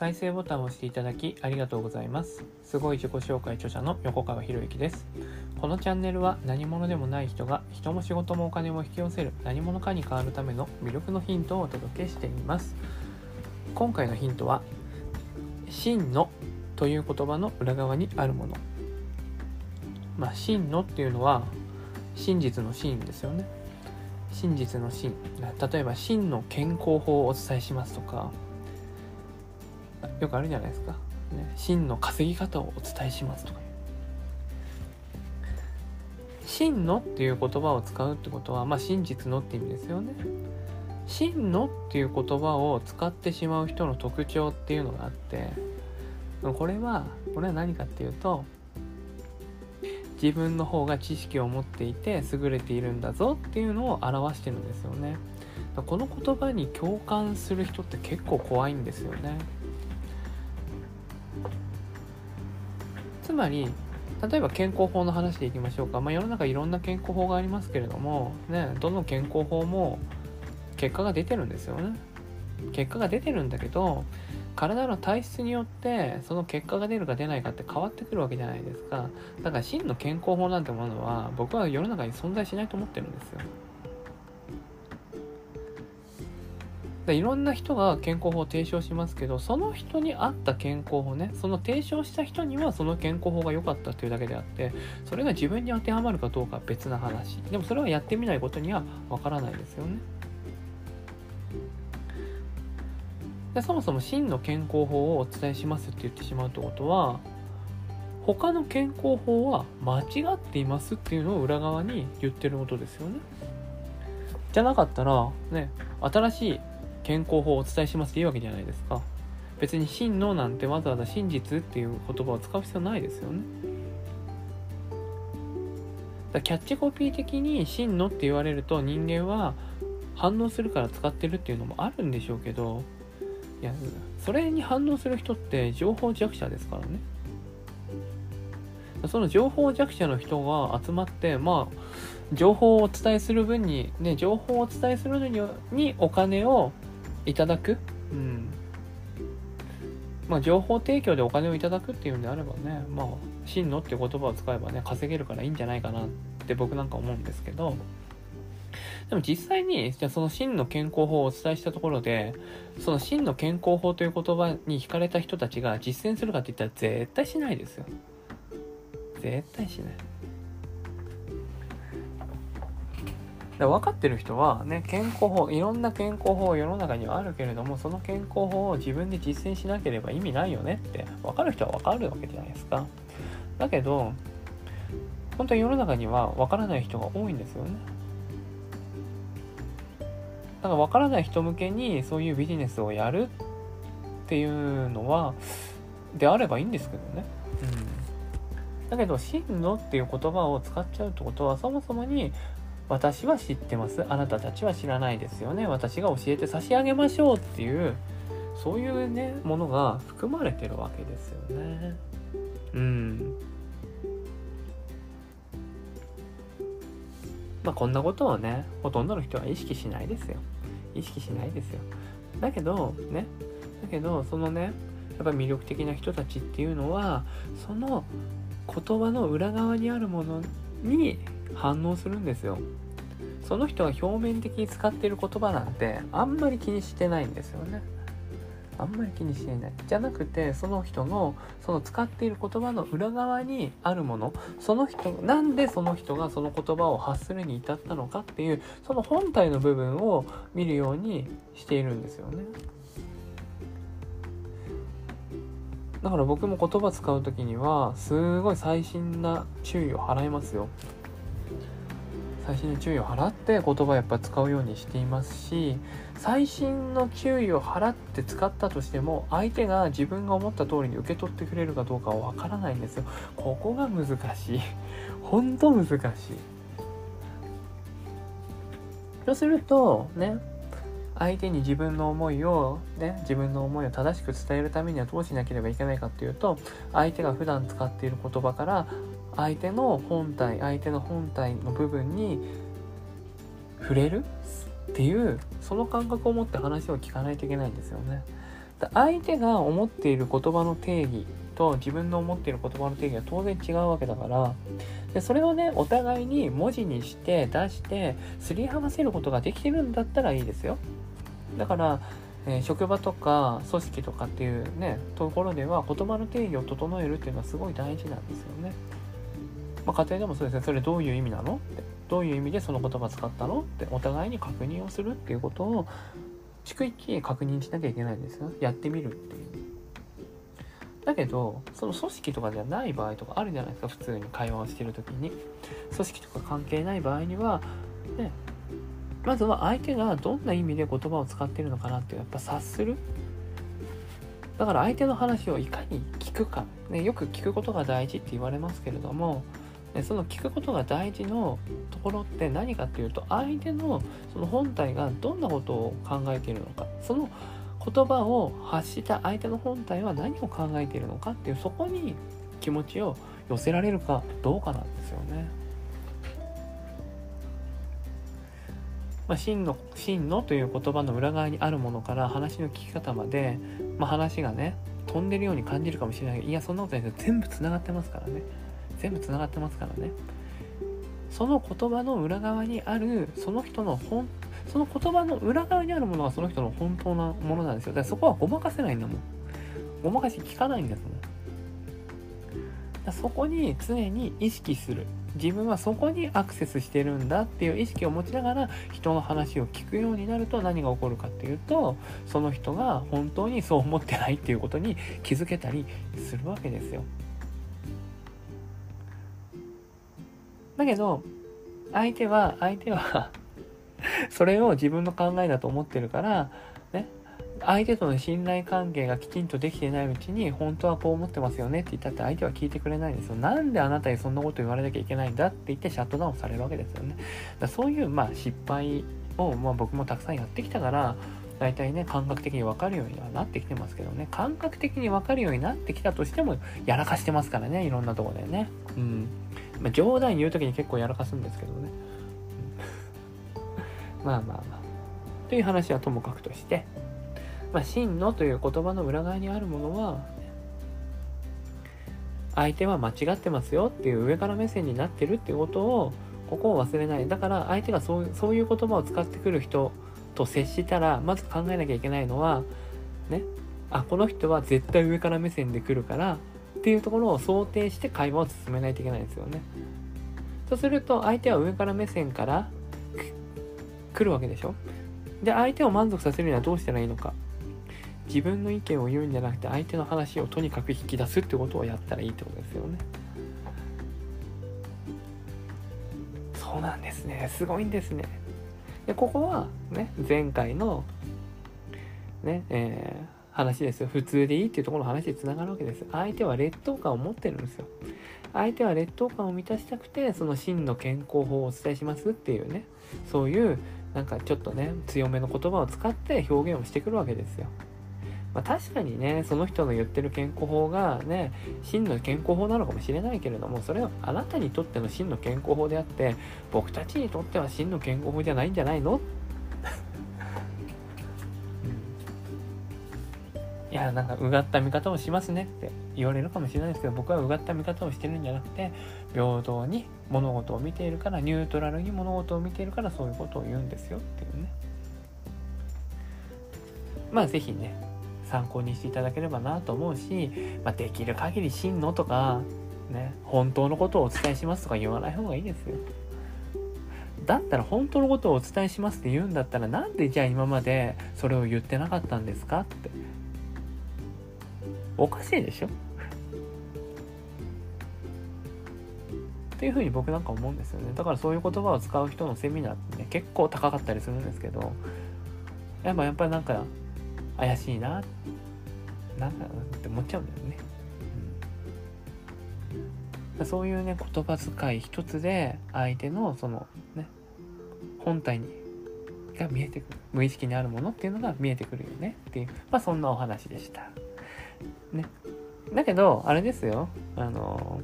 再生ボタンを押していただきありがとうございます。すごい自己紹介著者の横川博之です。このチャンネルは何者でもない人が人も仕事もお金も引き寄せる何者かに変わるための魅力のヒントをお届けしています。今回のヒントは真のという言葉の裏側にあるもの。まあ真のっていうのは真実の真ですよね。真実の真。例えば真の健康法をお伝えしますとかよくあるじゃないですか、ね、真の稼ぎ方をお伝えしますとか。真のっていう言葉を使うってことはまあ真実のって意味ですよね。真のっていう言葉を使ってしまう人の特徴っていうのがあってこれはこれは何かっていうと自分の方が知識を持っていて優れているんだぞっていうのを表してるんですよね。この言葉に共感する人って結構怖いんですよね。まり例えば健康法の話でいきましょうか、まあ、世の中いろんな健康法がありますけれども、ね、どの健康法も結果が出てるんですよね。結果が出てるんだけど体の体質によってその結果が出るか出ないかって変わってくるわけじゃないですか。だから真の健康法なんてものは僕は世の中に存在しないと思ってるんですよ。でいろんな人が健康法を提唱しますけどその人に合った健康法ねその提唱した人にはその健康法が良かったっていうだけであってそれが自分に当てはまるかどうかは別な話。でもそれはやってみないことにはわからないですよね。でそもそも真の健康法をお伝えしますって言ってしまうってことは他の健康法は間違っていますっていうのを裏側に言ってることですよね。じゃなかったらね新しい健康法をお伝えしますっていいわけじゃないですか。別に真のなんてわざわざ真実っていう言葉を使う必要ないですよね。だキャッチコピー的に真のって言われると人間は反応するから使ってるっていうのもあるんでしょうけどいやそれに反応する人って情報弱者ですからね。その情報弱者の人が集まってまあ情報をお伝えする分にね情報をお伝えするのににお金をいただく？うんまあ情報提供でお金をいただくっていうんであればねまあ真のっていう言葉を使えばね稼げるからいいんじゃないかなって僕なんか思うんですけどでも実際に、じゃあその真の健康法をお伝えしたところで、その真の健康法という言葉に惹かれた人たちが実践するかって言ったら絶対しないですよ。絶対しない。だ分かってる人はね、健康法、いろんな健康法世の中にはあるけれども、その健康法を自分で実践しなければ意味ないよねって、分かる人は分かるわけじゃないですか。だけど、本当に世の中には分からない人が多いんですよね。だから分からない人向けにそういうビジネスをやるっていうのはであればいいんですけどね。うん、だけど真のっていう言葉を使っちゃうってことはそもそもに私は知ってます。あなたたちは知らないですよね。私が教えて差し上げましょうっていうそういうねものが含まれてるわけですよね。うん。まあ、こんなことをねほとんどの人は意識しないですよ。意識しないですよ。だけどね。だけどそのねやっぱ魅力的な人たちっていうのはその言葉の裏側にあるものに反応するんですよ。その人が表面的に使っている言葉なんてあんまり気にしてないんですよね。あんまり気にしてない。じゃなくてその人のその使っている言葉の裏側にあるものその人なんでその人がその言葉を発するに至ったのかっていうその本体の部分を見るようにしているんですよね。だから僕も言葉使う時にはすごい細心な注意を払いますよ。細心の注意を払って言葉やっぱ使うようにしていますし細心の注意を払って使ったとしても相手が自分が思った通りに受け取ってくれるかどうかはわからないんですよ。ここが難しい。本当難しい。そうするとね相手に自分の思いをね自分の思いを正しく伝えるためにはどうしなければいけないかっていうと相手が普段使っている言葉から相手の本体相手の本体の部分に触れるっていうその感覚を持って話を聞かないといけないんですよね。相手が思っている言葉の定義と自分の思っている言葉の定義は当然違うわけだから。でそれをねお互いに文字にして出してすり合わせることができてるんだったらいいですよ。だからえ、職場とか組織とかっていうねところでは言葉の定義を整えるっていうのはすごい大事なんですよね。まあ、家庭でもそうですね。それどういう意味なの？って。どういう意味でその言葉使ったの？って。お互いに確認をするっていうことを逐一確認しなきゃいけないんですよ。やってみるっていう。だけどその組織とかじゃない場合とかあるじゃないですか。普通に会話をしてる時に。組織とか関係ない場合にはね。まずは相手がどんな意味で言葉を使ってるのかなってやっぱ察する。だから相手の話をいかに聞くか、ね、よく聞くことが大事って言われますけれどもその聞くことが大事のところって何かっていうと相手のその本体がどんなことを考えているのか。その言葉を発した相手の本体は何を考えているのかっていうそこに気持ちを寄せられるかどうかなんですよね。まあ、真の真のという言葉の裏側にあるものから話の聞き方まで、まあ、話がね飛んでるように感じるかもしれない。けどいやそんなことないですよ。全部つながってますからね。全部つながってますからね。その言葉の裏側にあるその人の本その言葉の裏側にあるものがその人の本当なものなんですよ。だからそこはごまかせないんだもん。ごまかし聞かないんですもんだそこに常に意識する。自分はそこにアクセスしてるんだっていう意識を持ちながら人の話を聞くようになると何が起こるかっていうとその人が本当にそう思ってないっていうことに気づけたりするわけですよ。だけど相手は相手は それを自分の考えだと思ってるからね相手との信頼関係がきちんとできてないうちに本当はこう思ってますよねって言ったって相手は聞いてくれないんですよ。なんであなたにそんなこと言われなきゃいけないんだって言ってシャットダウンされるわけですよね。だそういうまあ失敗を、まあ、僕もたくさんやってきたから大体ね感覚的に分かるようにはなってきてますけどね感覚的に分かるようになってきたとしてもやらかしてますからねいろんなとこでね。うん。まあ、冗談言う時に結構やらかすんですけどね。まあまあまあ。という話はともかくとして、まあ、真のという言葉の裏側にあるものは、相手は間違ってますよっていう上から目線になってるっていうことを、ここを忘れない。だから相手がそうそういう言葉を使ってくる人と接したら、まず考えなきゃいけないのは、ね、あ、この人は絶対上から目線で来るから、っていうところを想定して会話を進めないといけないんですよね。そうすると相手は上から目線から来るわけでしょ？で、相手を満足させるにはどうしたらいいのか？自分の意見を言うんじゃなくて相手の話をとにかく引き出すってことをやったらいいってことですよね。そうなんですね。すごいんですね。で、ここはね、前回のね、えー、話ですよ。普通でいいっていうところの話でつながるわけです。相手は劣等感を持ってるんですよ。相手は劣等感を満たしたくて、その真の健康法をお伝えしますっていうね、そういうなんかちょっとね、強めの言葉を使って表現をしてくるわけですよ。まあ、確かにね、その人の言ってる健康法がね、真の健康法なのかもしれないけれども、それはあなたにとっての真の健康法であって、僕たちにとっては真の健康法じゃないんじゃないのいや、なんか、うがった見方をしますねって言われるかもしれないですけど、僕はうがった見方をしてるんじゃなくて、平等に物事を見ているから、ニュートラルに物事を見ているから、そういうことを言うんですよっていうね。まあ、是非ね、参考にしていただければなと思うし、まあ、できる限り真のとか、ね、本当のことをお伝えしますとか言わない方がいいですよ。だったら本当のことをお伝えしますって言うんだったらなんでじゃあ今までそれを言ってなかったんですかっておかしいでしょ？っていうふうに僕なんか思うんですよね。だからそういう言葉を使う人のセミナーってね結構高かったりするんですけどやっぱやっぱりなんか怪しいななんだろうって思っちゃうんだよね、うん、そういうね言葉遣い一つで相手のそのね本体にが見えてくる無意識にあるものっていうのが見えてくるよねっていうまあそんなお話でした。ね。だけどあれですよ。あの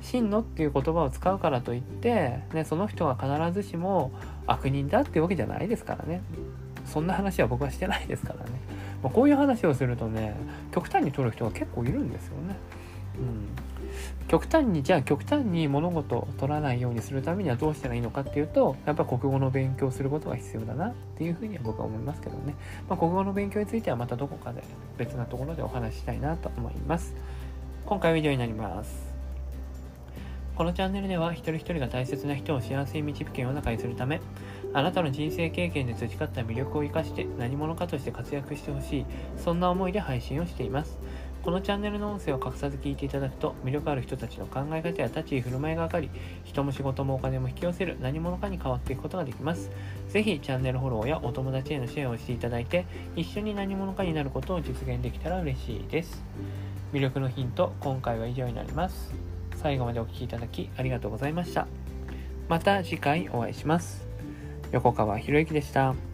真のっていう言葉を使うからといって、ね、その人が必ずしも悪人だっていうわけじゃないですからね。そんな話は僕はしてないですからね。まあ、こういう話をするとね極端に取る人が結構いるんですよね。うん。極端にじゃあ極端に物事を取らないようにするためにはどうしたらいいのかっていうとやっぱ国語の勉強することが必要だなっていうふうには僕は思いますけどね、まあ、国語の勉強についてはまたどこかで別なところでお話ししたいなと思います。今回は以上になります。このチャンネルでは一人一人が大切な人を幸せに導く世の中にするためあなたの人生経験で培った魅力を生かして何者かとして活躍してほしいそんな思いで配信をしています。このチャンネルの音声を隠さず聞いていただくと魅力ある人たちの考え方や立ち居振る舞いが分かり人も仕事もお金も引き寄せる何者かに変わっていくことができます。ぜひチャンネルフォローやお友達へのシェアをしていただいて一緒に何者かになることを実現できたら嬉しいです。魅力のヒント今回は以上になります。最後までお聴きいただきありがとうございました。また次回お会いします。横川博之でした。